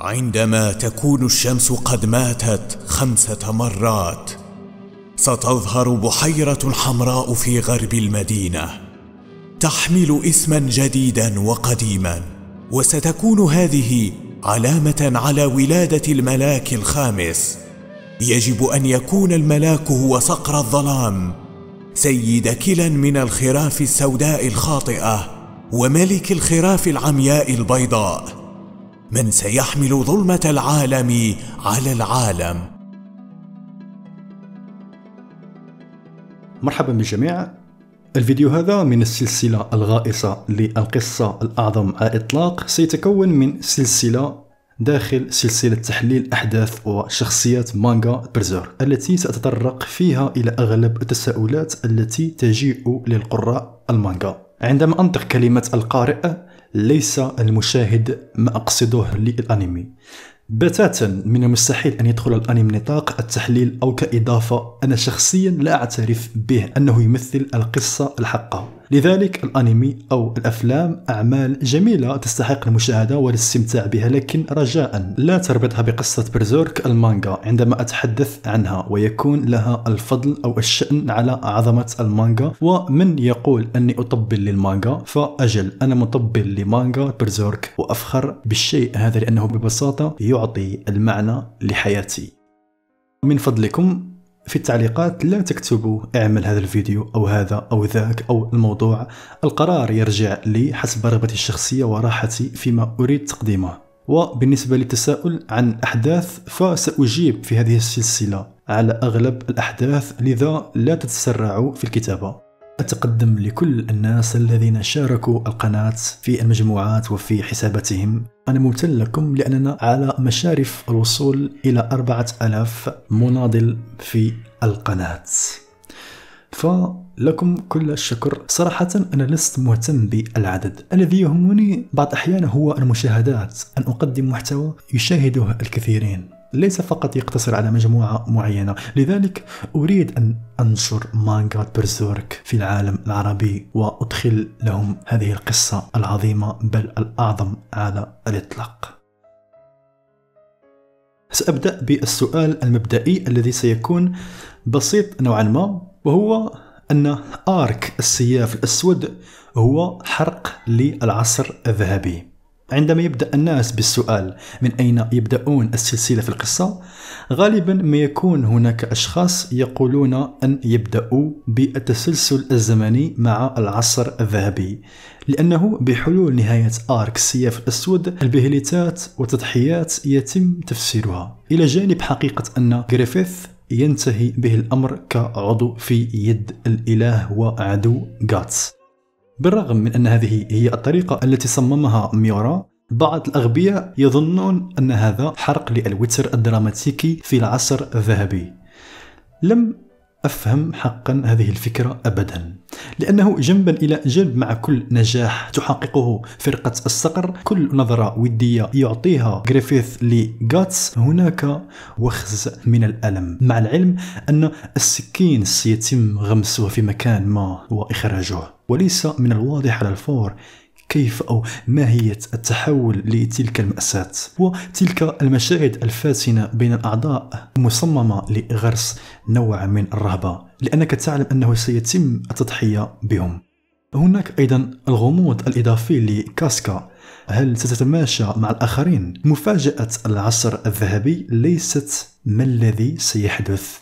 عندما تكون الشمس قد ماتت خمسة مرات ستظهر بحيرة حمراء في غرب المدينة. تحمل اسما جديدا وقديما وستكون هذه علامة على ولادة الملاك الخامس. يجب أن يكون الملاك هو صقر الظلام سيد كلا من الخراف السوداء الخاطئة وملك الخراف العمياء البيضاء. من سيحمل ظلمة العالم على العالم. مرحبا بالجميع الفيديو هذا من السلسلة الغائصة للقصة الأعظم على الإطلاق سيتكون من سلسلة داخل سلسلة تحليل أحداث وشخصيات مانجا برزيرك التي سأتطرق فيها إلى أغلب التساؤلات التي تجيء للقراء المانجا. عندما أنطق كلمة القارئ ليس المشاهد ما أقصده للأنمي. بتاتا من المستحيل أن يدخل الأنمي نطاق التحليل أو كإضافة. أنا شخصيا لا أعترف به أنه يمثل القصة الحقة. لذلك الأنمي أو الأفلام أعمال جميلة تستحق المشاهدة والاستمتاع بها لكن رجاء لا تربطها بقصة برزيرك المانجا عندما أتحدث عنها ويكون لها الفضل أو الشأن على عظمة المانجا. ومن يقول أني أطبل للمانجا فأجل أنا مطبل لمانجا برزيرك وأفخر بالشيء هذا لأنه ببساطة يعطي المعنى لحياتي. من فضلكم في التعليقات لا تكتبوا اعمل هذا الفيديو أو هذا أو ذاك أو الموضوع. القرار يرجع لي حسب رغبتي الشخصية وراحتي فيما أريد تقديمه. وبالنسبة للتساؤل عن الأحداث فسأجيب في هذه السلسلة. على أغلب الأحداث لذا لا تتسرعوا في الكتابة. أتقدم لكل الناس الذين شاركوا القناة في المجموعات وفي حساباتهم. أنا ممتن لكم لأننا على مشارف الوصول إلى أربعة ألاف مناضل في القناة. فلكم كل الشكر. صراحة أنا لست مهتم بالعدد. الذي يهمني بعض الأحيان هو المشاهدات. أن أقدم محتوى يشاهده الكثيرين. ليس فقط يقتصر على مجموعة معينة. لذلك أريد أن أنشر مانجا برزورك في العالم العربي وأدخل لهم هذه القصة العظيمة بل الأعظم على الإطلاق. سأبدأ بالسؤال المبدئي الذي سيكون بسيط نوعا ما وهو أن آرك السياف الأسود هو حرق للعصر الذهبي. عندما يبدأ الناس بالسؤال من أين يبدأون السلسلة في القصة غالبا ما يكون هناك أشخاص يقولون أن يبدأوا بالتسلسل الزمني مع العصر الذهبي لأنه بحلول نهاية آرك السياف الأسود البهليتات والتضحيات يتم تفسيرها. إلى جانب حقيقة أن جريفيث ينتهي به الأمر كعضو في يد الإله وعدو غاتس. بالرغم من أن هذه هي الطريقة التي صممها ميورا بعض الأغبياء يظنون أن هذا حرق للوتر الدراماتيكي في العصر الذهبي. لم أفهم حقا هذه الفكرة أبدا لأنه جنبا إلى جنب مع كل نجاح تحققه فرقة الصقر كل نظرة ودية يعطيها جريفيث لغاتس. هناك وخز من الألم مع العلم أن السكين سيتم غمسه في مكان ما وإخراجه وليس من الواضح على الفور كيف أو ماهية التحول لتلك المأساة؟ وتلك المشاهد الفاتنة بين الأعضاء مصممة لغرس نوع من الرهبة لأنك تعلم أنه سيتم التضحية بهم. هناك أيضا الغموض الإضافي لكاسكا. هل ستتماشى مع الآخرين؟ مفاجأة العصر الذهبي ليست ما الذي سيحدث.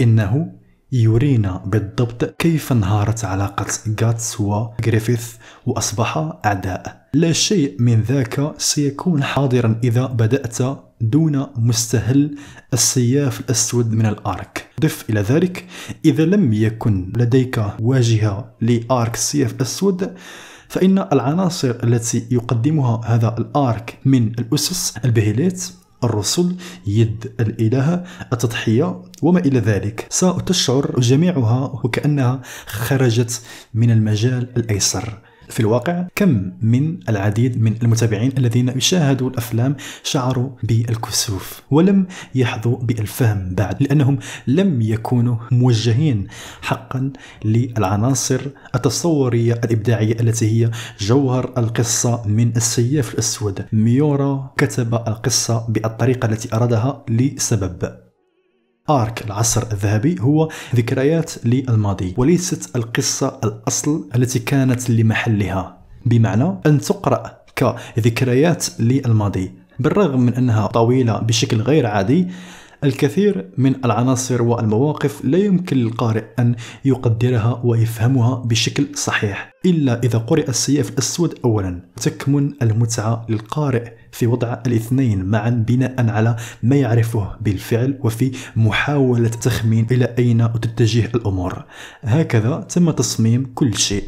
إنه يرينا بالضبط كيف انهارت علاقة غاتس وغريفيث وأصبحا أعداء. لا شيء من ذاك سيكون حاضرا إذا بدأت دون مستهل السياف الأسود من الآرك. ضف إلى ذلك. إذا لم يكن لديك واجهة لآرك السياف الأسود فإن العناصر التي يقدمها هذا الآرك من الأسس البهيليت الرسل يد الإله التضحية وما إلى ذلك. ستشعر جميعها وكأنها خرجت من المجال الأيسر. في الواقع كم من العديد من المتابعين الذين يشاهدوا الأفلام شعروا بالكسوف ولم يحظوا بالفهم بعد لأنهم لم يكونوا موجهين حقا للعناصر التصورية الإبداعية التي هي جوهر القصة من السياف الأسود. ميورا كتب القصة بالطريقة التي أرادها لسبب. آرك العصر الذهبي هو ذكريات للماضي وليست القصة الأصل التي كانت لمحلها بمعنى أن تقرأ كذكريات للماضي بالرغم من أنها طويلة بشكل غير عادي الكثير من العناصر والمواقف لا يمكن للقارئ أن يقدرها ويفهمها بشكل صحيح إلا إذا قرئ السياف الأسود أولا. تكمن المتعة للقارئ في وضع الاثنين معا بناء على ما يعرفه بالفعل وفي محاولة تخمين إلى أين تتجه الأمور. هكذا تم تصميم كل شيء.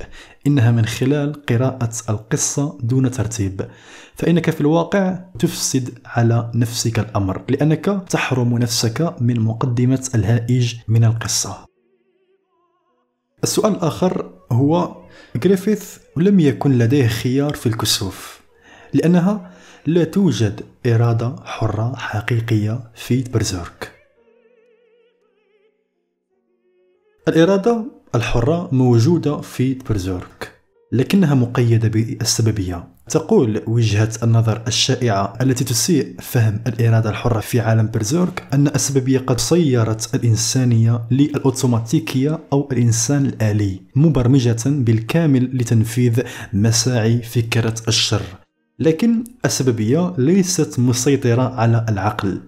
إنها من خلال قراءة القصة دون ترتيب. فإنك في الواقع تفسد على نفسك الأمر لأنك تحرم نفسك من مقدمة الهائج من القصة. السؤال الآخر هو جريفيث لم يكن لديه خيار في الكسوف لأنها لا توجد إرادة حرة حقيقية في برزيرك الإرادة الحرة موجودة في برزيرك لكنها مقيدة بالسببية. تقول وجهة النظر الشائعة التي تسيء فهم الإرادة الحرة في عالم برزيرك أن السببية قد صيرت الإنسانية للأوتوماتيكية أو الإنسان الآلي مبرمجة بالكامل لتنفيذ مساعي فكرة الشر. لكن السببية ليست مسيطرة على العقل.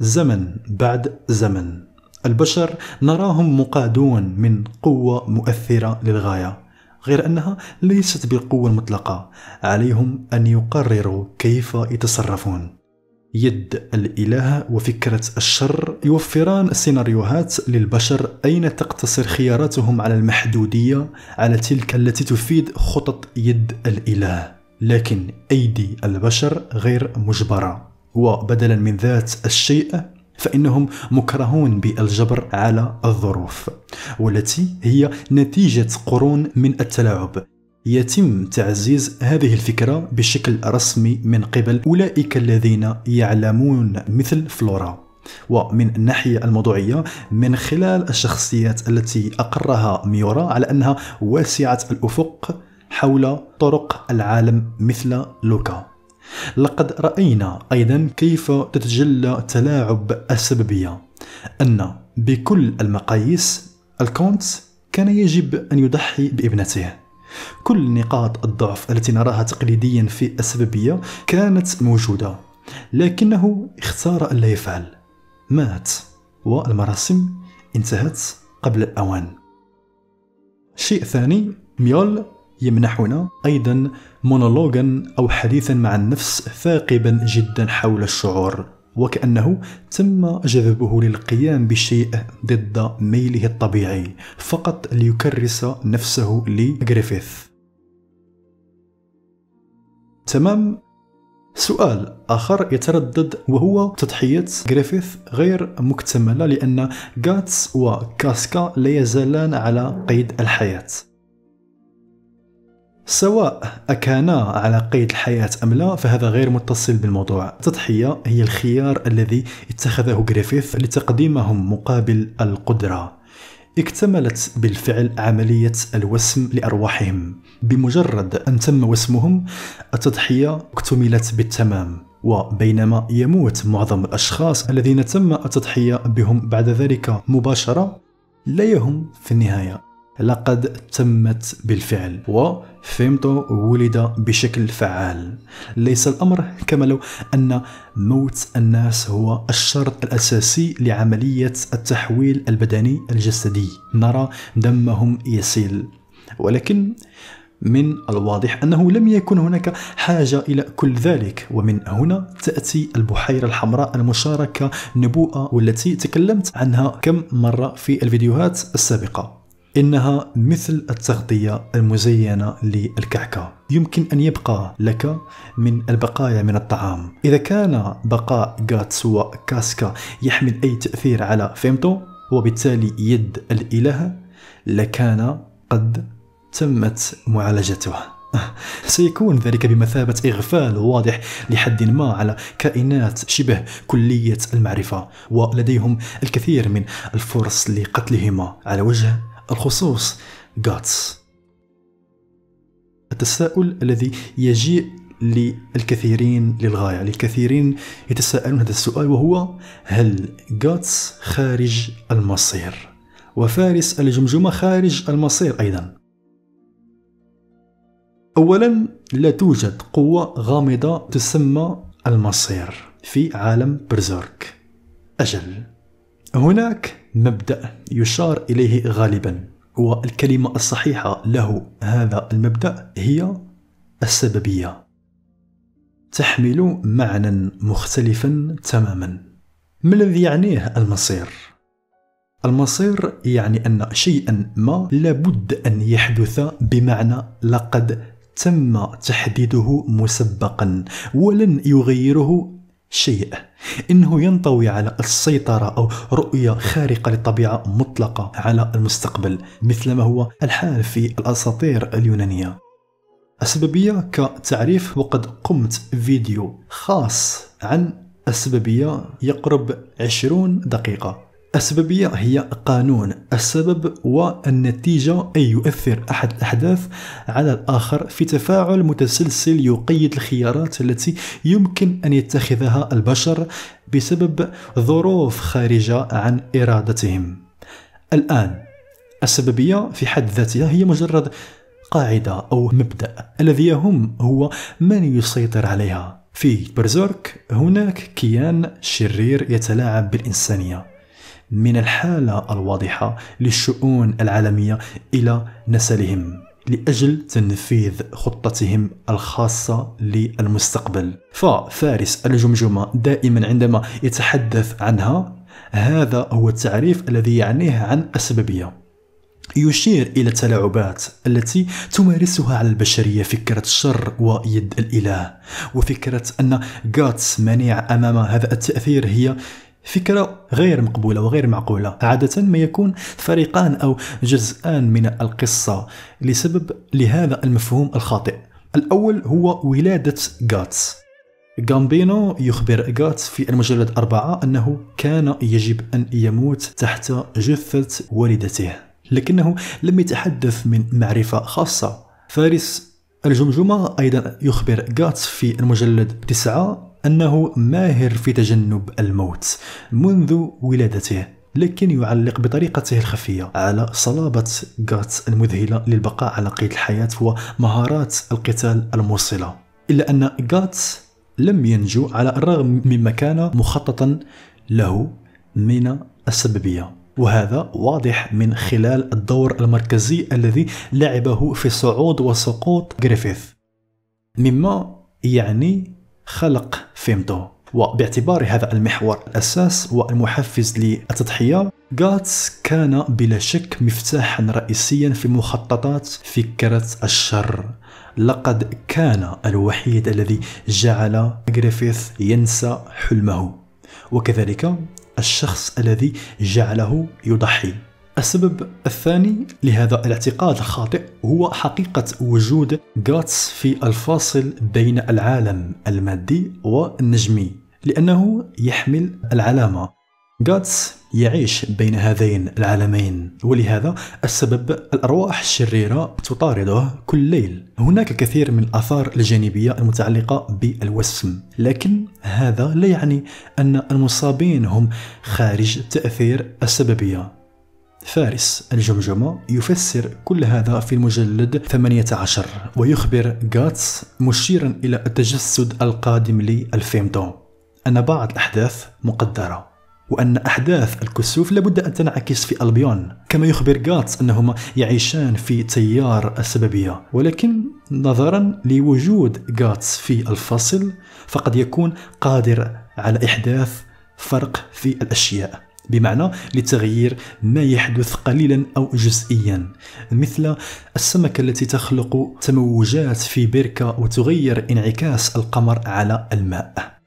زمن بعد زمن. البشر نراهم مقادون من قوة مؤثرة للغاية غير أنها ليست بالقوة المطلقة عليهم أن يقرروا كيف يتصرفون. يد الإله وفكرة الشر يوفران سيناريوهات للبشر أين تقتصر خياراتهم على المحدودية على تلك التي تفيد خطط يد الإله. لكن أيدي البشر غير مجبرة وبدلا من ذات الشيء فإنهم مكرهون بالجبر على الظروف والتي هي نتيجة قرون من التلاعب. يتم تعزيز هذه الفكرة بشكل رسمي من قبل أولئك الذين يعلمون مثل فلورا. ومن الناحية الموضوعية من خلال الشخصيات التي أقرها ميورا على أنها واسعة الأفق حول طرق العالم مثل لوكا. لقد رأينا أيضا كيف تتجلى تلاعب السببية أن بكل المقاييس الكونت كان يجب أن يضحي بابنته. كل نقاط الضعف التي نراها تقليديا في السببية كانت موجودة لكنه اختار ألا يفعل. مات والمراسم انتهت قبل الأوان. شيء ثاني ميورا يمنحنا أيضا مونولوجا أو حديثا مع النفس ثاقبا جدا حول الشعور وكأنه تم جذبه للقيام بشيء ضد ميله الطبيعي فقط ليكرس نفسه لجريفيث تمام؟ سؤال آخر يتردد وهو تضحية جريفيث غير مكتملة لأن غاتس وكاسكا لا يزالان على قيد الحياة. سواء أكانا على قيد الحياة أم لا فهذا غير متصل بالموضوع. التضحية هي الخيار الذي اتخذه جريفيث لتقديمهم مقابل القدرة. اكتملت بالفعل عملية الوسم لأرواحهم. بمجرد أن تم وسمهم التضحية اكتملت بالتمام. وبينما يموت معظم الأشخاص الذين تم التضحية بهم بعد ذلك مباشرة لا يهم في النهاية. لقد تمت بالفعل وفيمتو ولد بشكل فعال. ليس الأمر كما لو أن موت الناس هو الشرط الأساسي لعملية التحويل البدني الجسدي. نرى دمهم يسيل. ولكن من الواضح أنه لم يكن هناك حاجة إلى كل ذلك ومن هنا تأتي البحيرة الحمراء المشاركة نبوءة والتي تكلمت عنها كم مرة في الفيديوهات السابقة. إنها مثل التغطية المزينة للكعكة. يمكن أن يبقى لك من البقايا من الطعام. إذا كان بقاء غاتس وكاسكا يحمل أي تأثير على فيمتو وبالتالي يد الإله لكان قد تمت معالجته. سيكون ذلك بمثابة إغفال واضح لحد ما على كائنات شبه كلية المعرفة ولديهم الكثير من الفرص لقتلهما على وجه الخصوص غاتس التساؤل الذي يجيء للكثيرين للغاية للكثيرين يتساءلون هذا السؤال وهو هل غاتس خارج المصير؟ وفارس الجمجمة خارج المصير أيضا. أولا لا توجد قوة غامضة تسمى المصير في عالم برزيرك. أجل. هناك مبدأ يشار إليه غالبا. والكلمة الصحيحة له هذا المبدأ هي السببية. تحمل معنى مختلفا تماما. ما الذي يعنيه المصير؟ المصير يعني أن شيئا ما لابد أن يحدث بمعنى لقد تم تحديده مسبقا ولن يغيره شيء. إنه ينطوي على السيطرة أو رؤية خارقة للطبيعة مطلقة على المستقبل مثل ما هو الحال في الأساطير اليونانية. السببية كتعريف وقد قمت فيديو خاص عن السببية يقرب 20 دقيقة. السببية هي قانون السبب والنتيجة أي يؤثر أحد الأحداث على الآخر في تفاعل متسلسل يقيد الخيارات التي يمكن أن يتخذها البشر بسبب ظروف خارجة عن إرادتهم. الآن السببية في حد ذاتها هي مجرد قاعدة أو مبدأ الذي يهم هو من يسيطر عليها. في برزيرك هناك كيان شرير يتلاعب بالإنسانية من الحالة الواضحة للشؤون العالمية إلى نسلهم لأجل تنفيذ خطتهم الخاصة للمستقبل. ففارس الجمجمة دائما عندما يتحدث عنها هذا هو التعريف الذي يعنيه عن السببية يشير إلى التلاعبات التي تمارسها على البشرية فكرة الشر ويد الإله وفكرة أن غاتس منيع أمام هذا التأثير هي فكرة غير مقبولة وغير معقولة. عادة ما يكون فريقان أو جزءان من القصة لسبب لهذا المفهوم الخاطئ. الأول هو ولادة غاتس. غامبينو يخبر غاتس في المجلد أربعة أنه كان يجب أن يموت تحت جثة والدته لكنه لم يتحدث من معرفة خاصة. فارس الجمجمة أيضا يخبر غاتس في المجلد تسعة أنه ماهر في تجنب الموت منذ ولادته لكن يعلق بطريقته الخفية. على صلابة غاتس المذهلة للبقاء على قيد الحياة ومهارات القتال الموصلة. إلا أن غاتس لم ينجو على الرغم مما كان مخططا له من السببية وهذا واضح من خلال الدور المركزي الذي لعبه في صعود وسقوط جريفيث مما يعني خلق فيمتو وباعتبار هذا المحور الأساس والمحفز للتضحية غاتس كان بلا شك مفتاحا رئيسيا في مخططات فكرة الشر. لقد كان الوحيد الذي جعل جريفيث ينسى حلمه. وكذلك الشخص الذي جعله يضحي. السبب الثاني لهذا الاعتقاد الخاطئ هو حقيقة وجود غاتس في الفاصل بين العالم المادي والنجمي لأنه يحمل العلامة. غاتس يعيش بين هذين العالمين ولهذا السبب الأرواح الشريرة تطارده كل ليل. هناك كثير من الآثار الجانبية المتعلقة بالوسم لكن هذا لا يعني أن المصابين هم خارج تأثير السببية. فارس الجمجمة يفسر كل هذا في المجلد 18 ويخبر غاتس مشيرا إلى التجسد القادم للفيمتو أن بعض الأحداث مقدرة وأن أحداث الكسوف لابد أن تنعكس في ألبيون. كما يخبر غاتس أنهما يعيشان في تيار السببية. ولكن نظرا لوجود غاتس في الفصل فقد يكون قادر على إحداث فرق في الأشياء. بمعنى لتغيير ما يحدث قليلا أو جزئيا مثل السمكة التي تخلق تموجات في بركة وتغير انعكاس القمر على الماء.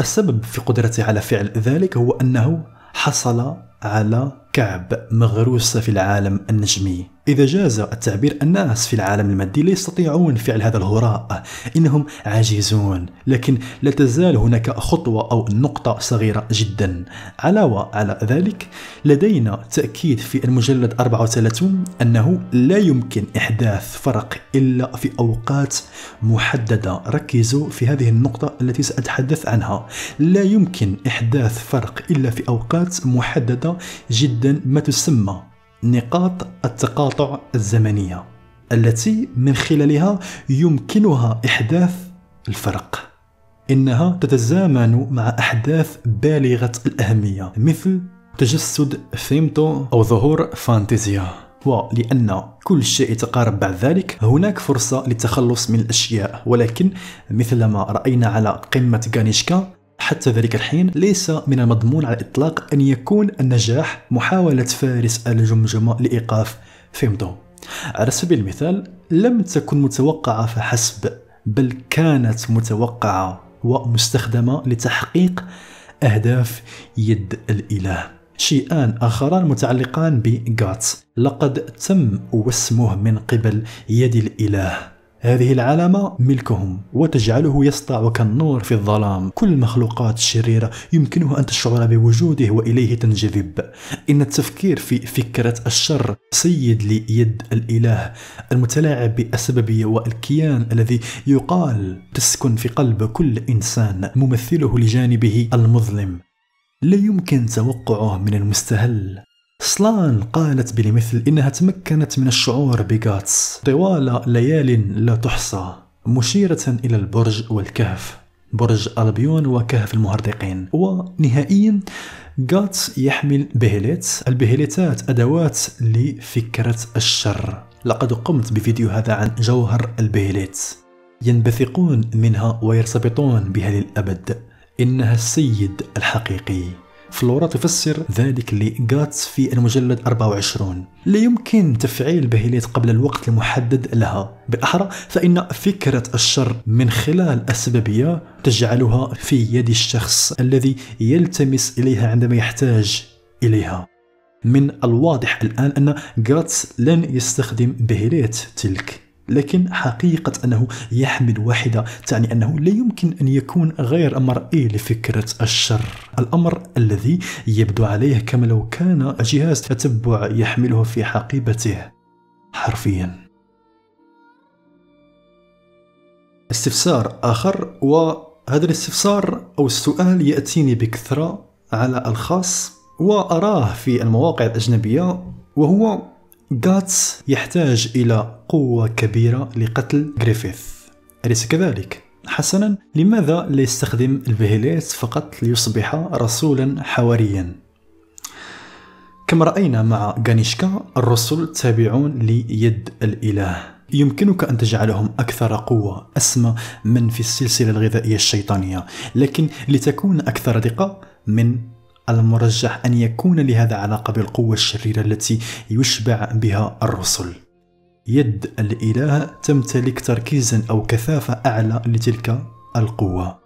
السبب في قدرته على فعل ذلك هو أنه حصل على كعب مغروسة في العالم النجمي. إذا جاز التعبير الناس في العالم المادي لا يستطيعون فعل هذا الهراء. إنهم عاجزون لكن لا تزال هناك خطوة أو نقطة صغيرة جدا. علاوة على ذلك لدينا تأكيد في المجلد 34 أنه لا يمكن إحداث فرق إلا في أوقات محددة. ركزوا في هذه النقطة التي سأتحدث عنها. لا يمكن إحداث فرق إلا في أوقات محددة جدا. ما تسمى نقاط التقاطع الزمنية التي من خلالها يمكنها إحداث الفرق. إنها تتزامن مع أحداث بالغة الأهمية مثل تجسد فيمتو أو ظهور فانتزيا. ولأن كل شيء يتقارب بعد ذلك هناك فرصة للتخلص من الأشياء. ولكن مثلما رأينا على قمة غانيشكا حتى ذلك الحين ليس من المضمون على الإطلاق أن يكون النجاح محاولة فارس الجمجمة لإيقاف فيمتو على سبيل المثال لم تكن متوقعة فحسب بل كانت متوقعة ومستخدمة لتحقيق أهداف يد الإله. شيئان آخران متعلقان بغاتس. لقد تم وسمه من قبل يد الإله. هذه العلامة ملكهم وتجعله يسطع كالنور في الظلام. كل المخلوقات الشريرة يمكنها أن تشعر بوجوده وإليه تنجذب. إن التفكير في فكرة الشر سيد ليد الإله المتلاعب بالسببية والكيان الذي يقال تسكن في قلب كل إنسان ممثله لجانبه المظلم. لا يمكن توقعه من المستهل. سلان قالت بالمثل إنها تمكنت من الشعور بغاتس. طوال ليال لا تحصى مشيرة إلى البرج والكهف. برج ألبيون وكهف المهرطقين ونهائيا غاتس يحمل بهليت. البهليتات أدوات لفكرة الشر. لقد قمت بفيديو هذا عن جوهر البهليت. ينبثقون منها ويرتبطون بها للأبد. إنها السيد الحقيقي. فلورا تفسر ذلك لغاتس في المجلد 24 لا يمكن تفعيل بهيليت قبل الوقت المحدد لها. بالأحرى فإن فكرة الشر من خلال السببية تجعلها في يد الشخص الذي يلتمس إليها عندما يحتاج إليها. من الواضح الآن أن غاتس لن يستخدم بهيليت تلك. لكن حقيقة أنه يحمل واحدة تعني أنه لا يمكن أن يكون غير مرئي لفكرة الشر؟ الأمر الذي يبدو عليه كما لو كان جهاز تتبع يحمله في حقيبته حرفيا. استفسار آخر وهذا الاستفسار أو السؤال يأتيني بكثرة على الخاص وأراه في المواقع الأجنبية وهو غاتس يحتاج إلى قوة كبيرة لقتل غريفيث. أليس كذلك؟ حسنا لماذا لا يستخدم البهيليت فقط ليصبح رسولا حواريا؟ كما رأينا غانيشكا غانيشكا الرسل تابعون ليد الإله. يمكنك أن تجعلهم أكثر قوة أسمى من في السلسلة الغذائية الشيطانية لكن لتكون أكثر دقة من المرجح أن يكون لهذا علاقة بالقوة الشريرة التي يشبع بها الرسل. يد الإله تمتلك تركيزا أو كثافة أعلى لتلك القوة.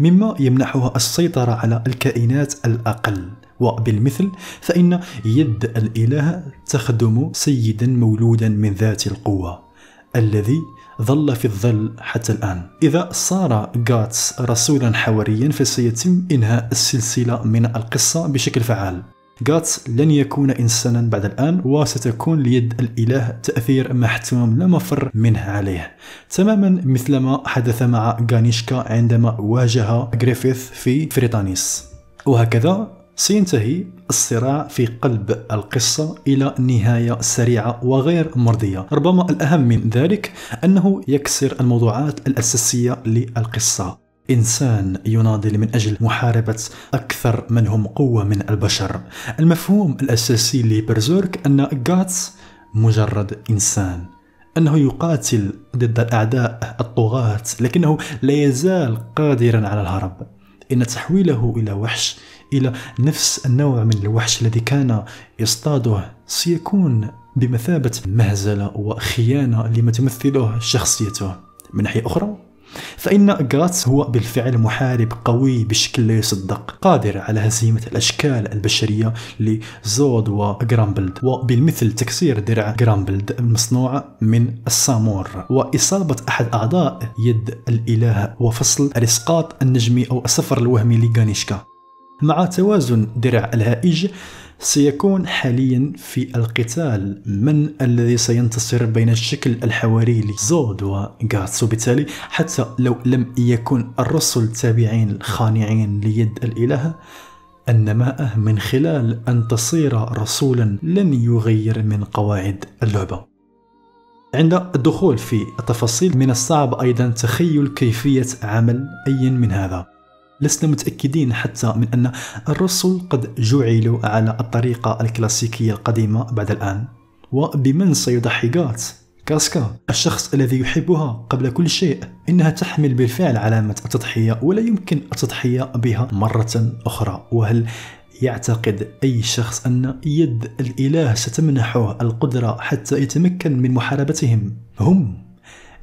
مما يمنحها السيطرة على الكائنات الأقل. وبالمثل فإن يد الإله تخدم سيدا مولودا من ذات القوة الذي ظل في الظل حتى الآن. إذا صار غاتس رسولا حواريا فسيتم إنهاء السلسلة من القصة بشكل فعال. غاتس لن يكون إنسانا بعد الآن وستكون ليد الإله تأثير محتوم لا مفر منه عليه. تماما مثلما حدث مع غانيشكا عندما واجه غريفيث في فريطانيس. وهكذا سينتهي الصراع في قلب القصة إلى نهاية سريعة وغير مرضية. ربما الأهم من ذلك أنه يكسر الموضوعات الأساسية للقصة. إنسان يناضل من أجل محاربة أكثر من هم قوة من البشر. المفهوم الأساسي لبرزورك أن غاتس مجرد إنسان. أنه يقاتل ضد الأعداء الطغاة لكنه لا يزال قادرا على الهرب. إن تحويله إلى وحش إلى نفس النوع من الوحش الذي كان يصطاده سيكون بمثابة مهزلة وخيانة لما تمثله شخصيته. من ناحية أخرى فإن غاتس هو بالفعل محارب قوي بشكل لا يصدق قادر على هزيمة الأشكال البشرية لزود وغرامبلد. وبالمثل تكسير درع غرامبلد المصنوع من السامور. وإصابة أحد أعضاء يد الإله وفصل الإسقاط النجمي أو السفر الوهمي لغانيشكا. مع توازن درع الهائج سيكون حاليا في القتال. من الذي سينتصر بين الشكل الحواري لزود وغاتس وبالتالي حتى لو لم يكن الرسل التابعين الخانعين ليد الإله النماء من خلال أن تصير رسولا لن يغير من قواعد اللعبة. عند الدخول في التفاصيل من الصعب أيضا تخيل كيفية عمل أي من هذا. لسنا متأكدين حتى من أن الرسل قد جعلوا على الطريقة الكلاسيكية القديمة بعد الآن. وبمن سيضحي جات كاسكا الشخص الذي يحبها قبل كل شيء. إنها تحمل بالفعل علامة التضحية ولا يمكن التضحية بها مرة أخرى. وهل يعتقد أي شخص أن يد الإله ستمنحه القدرة حتى يتمكن من محاربتهم؟ هم.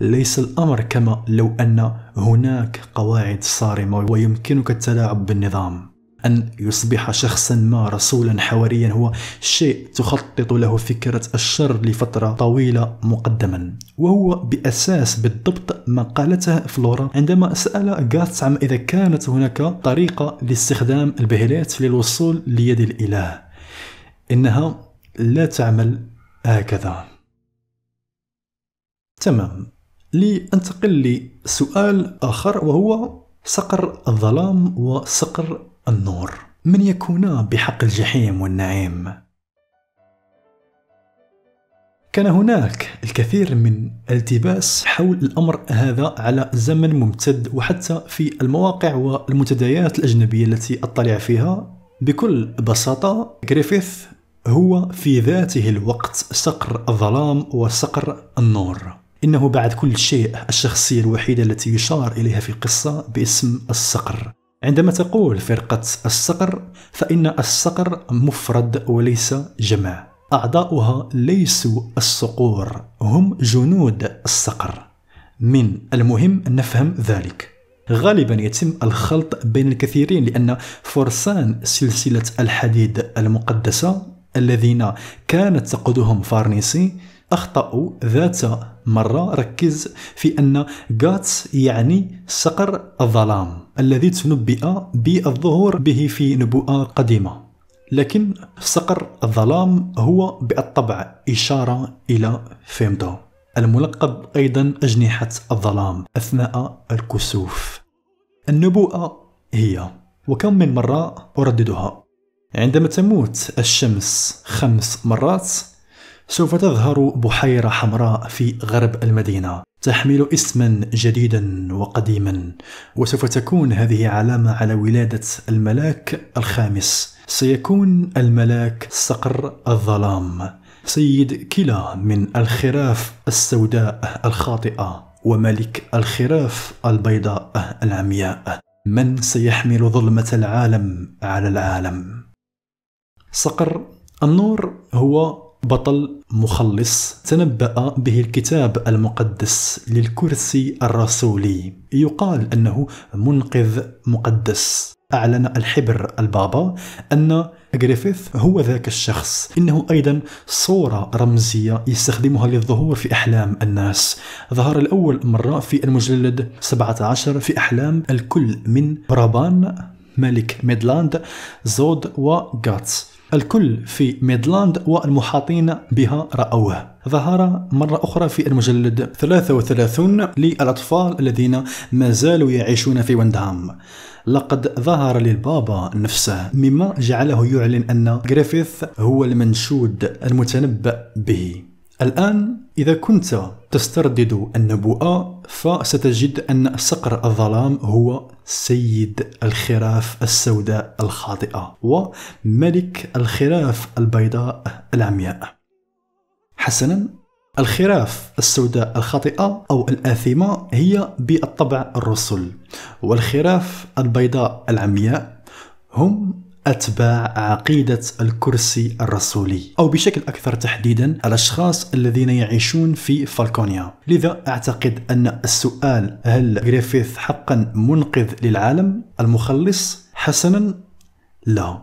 ليس الأمر كما لو أن هناك قواعد صارمة ويمكنك التلاعب بالنظام. أن يصبح شخصا ما رسولا حواريا هو شيء تخطط له فكرة الشر لفترة طويلة مقدما. وهو بأساس بالضبط ما قالته فلورا عندما سأل جاتس عما إذا كانت هناك طريقة لاستخدام البهلات للوصول ليد الإله. إنها لا تعمل هكذا. تمام. لأنتقل لسؤال آخر وهو صقر الظلام وصقر النور. من يكونا بحق الجحيم والنعيم؟ كان هناك الكثير من التباس حول الأمر هذا على زمن ممتد وحتى في المواقع والمنتديات الأجنبية التي أطلع فيها. بكل بساطة غريفيث هو في ذاته الوقت صقر الظلام وصقر النور. إنه بعد كل شيء الشخصية الوحيدة التي يشار إليها في القصة باسم الصقر. عندما تقول فرقة الصقر فإن الصقر مفرد وليس جمع. أعضاؤها ليسوا الصقور هم جنود الصقر. من المهم أن نفهم ذلك. غالبا يتم الخلط بين الكثيرين لأن فرسان سلسلة الحديد المقدسة الذين كانت تقودهم فارنيسي أخطأوا ذات مرة ركز في أن غاتس يعني صقر الظلام الذي تنبئ بالظهور به في نبوءة قديمة. لكن صقر الظلام هو بالطبع إشارة إلى فيمدو الملقب أيضا أجنحة الظلام أثناء الكسوف. النبوءة هي وكم من مرة أرددها. عندما تموت الشمس خمس مرات سوف تظهر بحيرة حمراء في غرب المدينة. تحمل اسما جديدا وقديما وسوف تكون هذه علامة على ولادة الملاك الخامس. سيكون الملاك صقر الظلام سيد كلا من الخراف السوداء الخاطئة وملك الخراف البيضاء العمياء. من سيحمل ظلمة العالم على العالم؟ صقر النور هو بطل مخلص تنبأ به الكتاب المقدس للكرسي الرسولي. يقال أنه منقذ مقدس. أعلن الحبر البابا أن غريفيث هو ذاك الشخص. إنه أيضا صورة رمزية يستخدمها للظهور في أحلام الناس. ظهر لأول مرة في المجلد 17 في أحلام الكل من برابان ملك ميدلاند زود وغاتس الكل في ميدلاند والمحاطين بها رأوه. ظهر مرة أخرى في المجلد 33 للأطفال الذين ما زالوا يعيشون في وندهام. لقد ظهر للبابا نفسه مما جعله يعلن أن غريفيث هو المنشود المتنبأ به. الآن إذا كنت تستردد النبوءة فستجد أن صقر الظلام هو سيد الخراف السوداء الخاطئة وملك الخراف البيضاء العمياء. حسنا الخراف السوداء الخاطئة أو الآثمة هي بالطبع الرسل والخراف البيضاء العمياء هم أتباع عقيدة الكرسي الرسولي أو بشكل أكثر تحديدا الأشخاص الذين يعيشون في فالكونيا. لذا أعتقد أن السؤال هل غريفيث حقا منقذ للعالم؟ المخلص حسنا لا.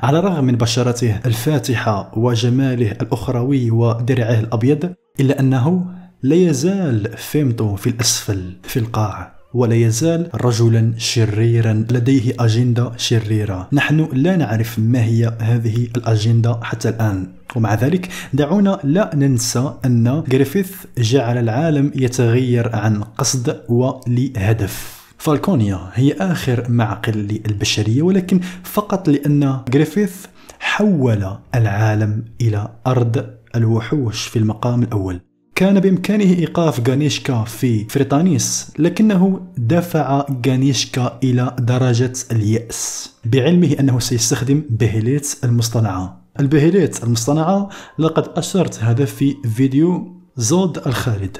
على الرغم من بشرته الفاتحة وجماله الأخروي ودرعه الأبيض إلا أنه لا يزال فيمتو في الأسفل في القاع. ولا يزال رجلا شريرا لديه أجندة شريرة. نحن لا نعرف ما هي هذه الأجندة حتى الآن. ومع ذلك دعونا لا ننسى أن غريفيث جعل العالم يتغير عن قصد ولهدف. فالكونيا هي آخر معقل للبشرية ولكن فقط لأن غريفيث حول العالم إلى أرض الوحوش في المقام الأول. كان بإمكانه إيقاف غانيشكا في فريطانيس لكنه دفع غانيشكا إلى درجة اليأس بعلمه أنه سيستخدم بهليت المصطنعة. البهليت المصطنعة لقد أشرت هذا في فيديو زود الخالد.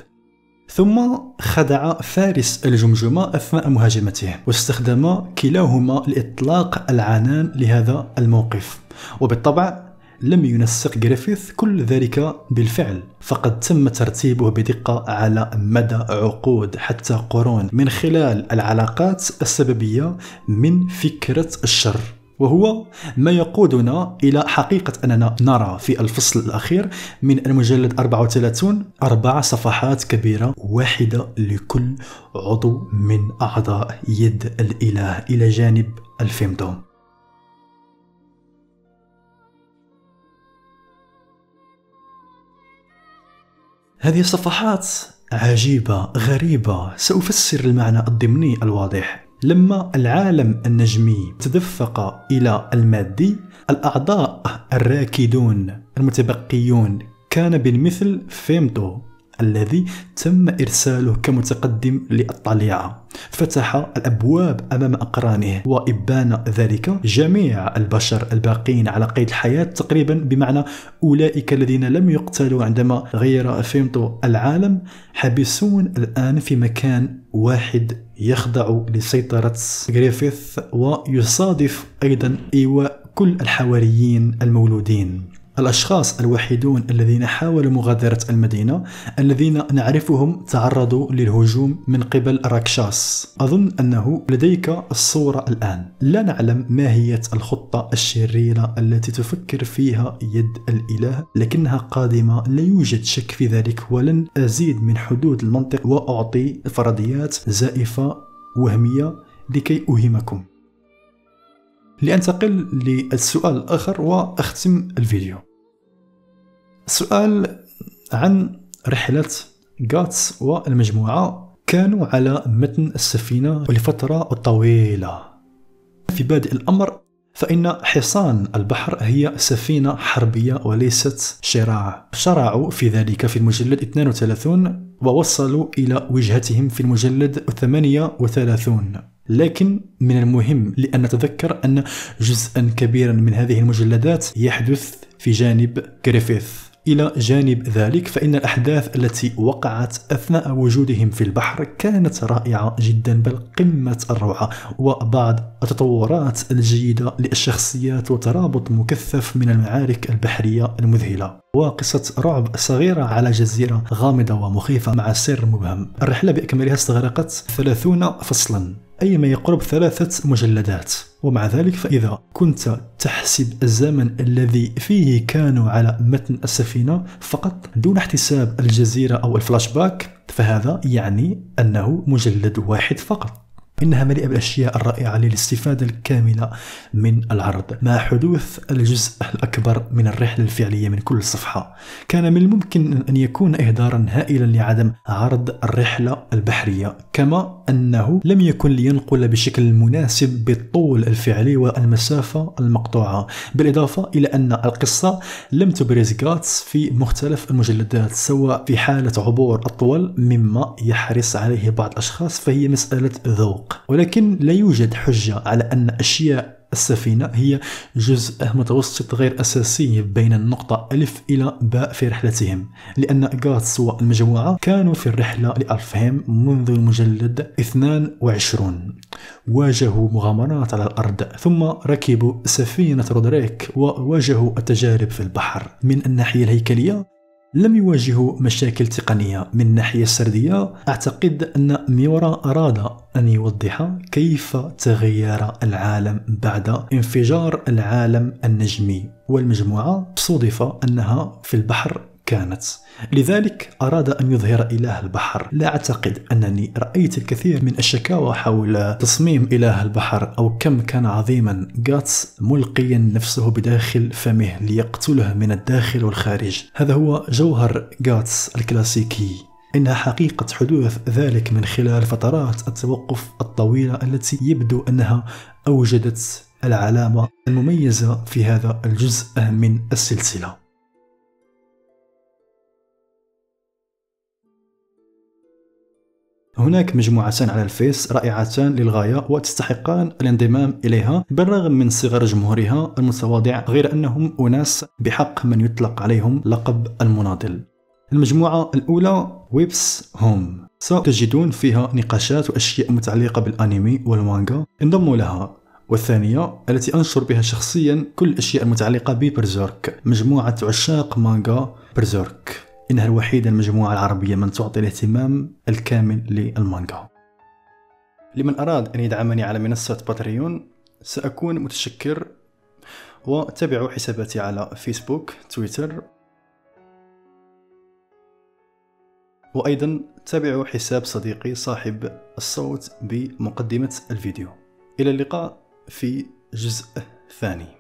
ثم خدع فارس الجمجمة أثناء مهاجمته واستخدم كلاهما لإطلاق العنان لهذا الموقف. وبالطبع لم ينسق جريفيث كل ذلك بالفعل فقد تم ترتيبه بدقة على مدى عقود حتى قرون من خلال العلاقات السببية من فكرة الشر. وهو ما يقودنا إلى حقيقة أننا نرى في الفصل الأخير من المجلد 34 أربع صفحات كبيرة واحدة لكل عضو من أعضاء يد الإله إلى جانب الفيمدوم. هذه الصفحات عجيبة غريبة. سأفسر المعنى الضمني الواضح. لما العالم النجمي تدفق إلى المادي الأعضاء الراكدون المتبقيون. كان بالمثل فيمتو. الذي تم إرساله كمتقدم للطليعة. فتح الأبواب أمام أقرانه وإبان ذلك جميع البشر الباقين على قيد الحياة تقريبا بمعنى أولئك الذين لم يقتلوا عندما غير فيمتو العالم حبسون الآن في مكان واحد يخضع لسيطرة غريفيث ويصادف أيضا إيواء كل الحواريين المولودين. الأشخاص الوحيدون الذين حاولوا مغادرة المدينة الذين نعرفهم تعرضوا للهجوم من قبل راكشاس. أظن أنه لديك الصورة الآن. لا نعلم ماهية الخطة الشريرة التي تفكر فيها يد الإله لكنها قادمة. لا يوجد شك في ذلك ولن أزيد من حدود المنطق وأعطي فرضيات زائفة وهمية لكي أوهمكم لأنتقل للسؤال الآخر وأختم الفيديو. سؤال عن رحلة غاتس والمجموعة كانوا على متن السفينة لفترة طويلة. في بادئ الأمر فإن حصان البحر هي سفينة حربية وليست شراع. شرعوا في ذلك في المجلد 32 ووصلوا إلى وجهتهم في المجلد 38 لكن من المهم لأن نتذكر أن جزءا كبيرا من هذه المجلدات يحدث في جانب جريفيث إلى جانب ذلك فإن الأحداث التي وقعت أثناء وجودهم في البحر كانت رائعة جدا بل قمة الروعة وبعض التطورات الجيدة للشخصيات وترابط مكثف من المعارك البحرية المذهلة. وقصة رعب صغيرة على جزيرة غامضة ومخيفة مع سر مبهم. الرحلة بأكملها استغرقت 30 فصلا. أي ما يقرب ثلاثة مجلدات. ومع ذلك فإذا كنت تحسب الزمن الذي فيه كانوا على متن السفينة فقط دون احتساب الجزيرة أو الفلاش باك فهذا يعني أنه مجلد واحد فقط. إنها مليئة بالأشياء الرائعة للاستفادة الكاملة من العرض مع حدوث الجزء الأكبر من الرحلة الفعلية من كل صفحة. كان من الممكن أن يكون إهدارا هائلا لعدم عرض الرحلة البحرية كما أنه لم يكن لينقل بشكل مناسب بالطول الفعلي والمسافة المقطوعة بالإضافة إلى أن القصة لم تبرز غاتس في مختلف المجلدات سواء في حالة عبور أطول مما يحرص عليه بعض الأشخاص فهي مسألة ذوق. ولكن لا يوجد حجة على أن أشياء السفينة هي جزء متوسط غير أساسي بين النقطة ألف إلى باء في رحلتهم لأن غاتس والمجموعة كانوا في الرحلة لألفهم منذ المجلد 22 واجهوا مغامرات على الأرض ثم ركبوا سفينة رودريك وواجهوا التجارب في البحر. من الناحية الهيكلية لم يواجهوا مشاكل تقنية من الناحية السردية. أعتقد أن ميورا أراد أن يوضح كيف تغير العالم بعد انفجار العالم النجمي. والمجموعة صودف أنها في البحر كانت. لذلك أراد أن يظهر إله البحر. لا أعتقد أنني رأيت الكثير من الشكاوى حول تصميم إله البحر أو كم كان عظيما. غاتس ملقيا نفسه بداخل فمه ليقتله من الداخل والخارج. هذا هو جوهر غاتس الكلاسيكي. إنها حقيقة حدوث ذلك من خلال فترات التوقف الطويلة التي يبدو أنها أوجدت العلامة المميزة في هذا الجزء من السلسلة. هناك مجموعتان على الفيس رائعتان للغاية وتستحقان الانضمام إليها بالرغم من صغر جمهورها المتواضع غير أنهم أناس بحق من يطلق عليهم لقب المناضل. المجموعة الأولى ويبس هوم. ستجدون فيها نقاشات وأشياء متعلقة بالأنمي والمانجا انضموا لها. والثانية التي أنشر بها شخصيا كل الأشياء المتعلقة ببرزيرك مجموعة عشاق مانجا برزيرك. إنها الوحيدة المجموعة العربية من تعطي الاهتمام الكامل للمانجا. لمن أراد أن يدعمني على منصة باتريون سأكون متشكر وتابعوا حساباتي على فيسبوك تويتر. وأيضا تابعوا حساب صديقي صاحب الصوت بمقدمة الفيديو. إلى اللقاء في جزء ثاني.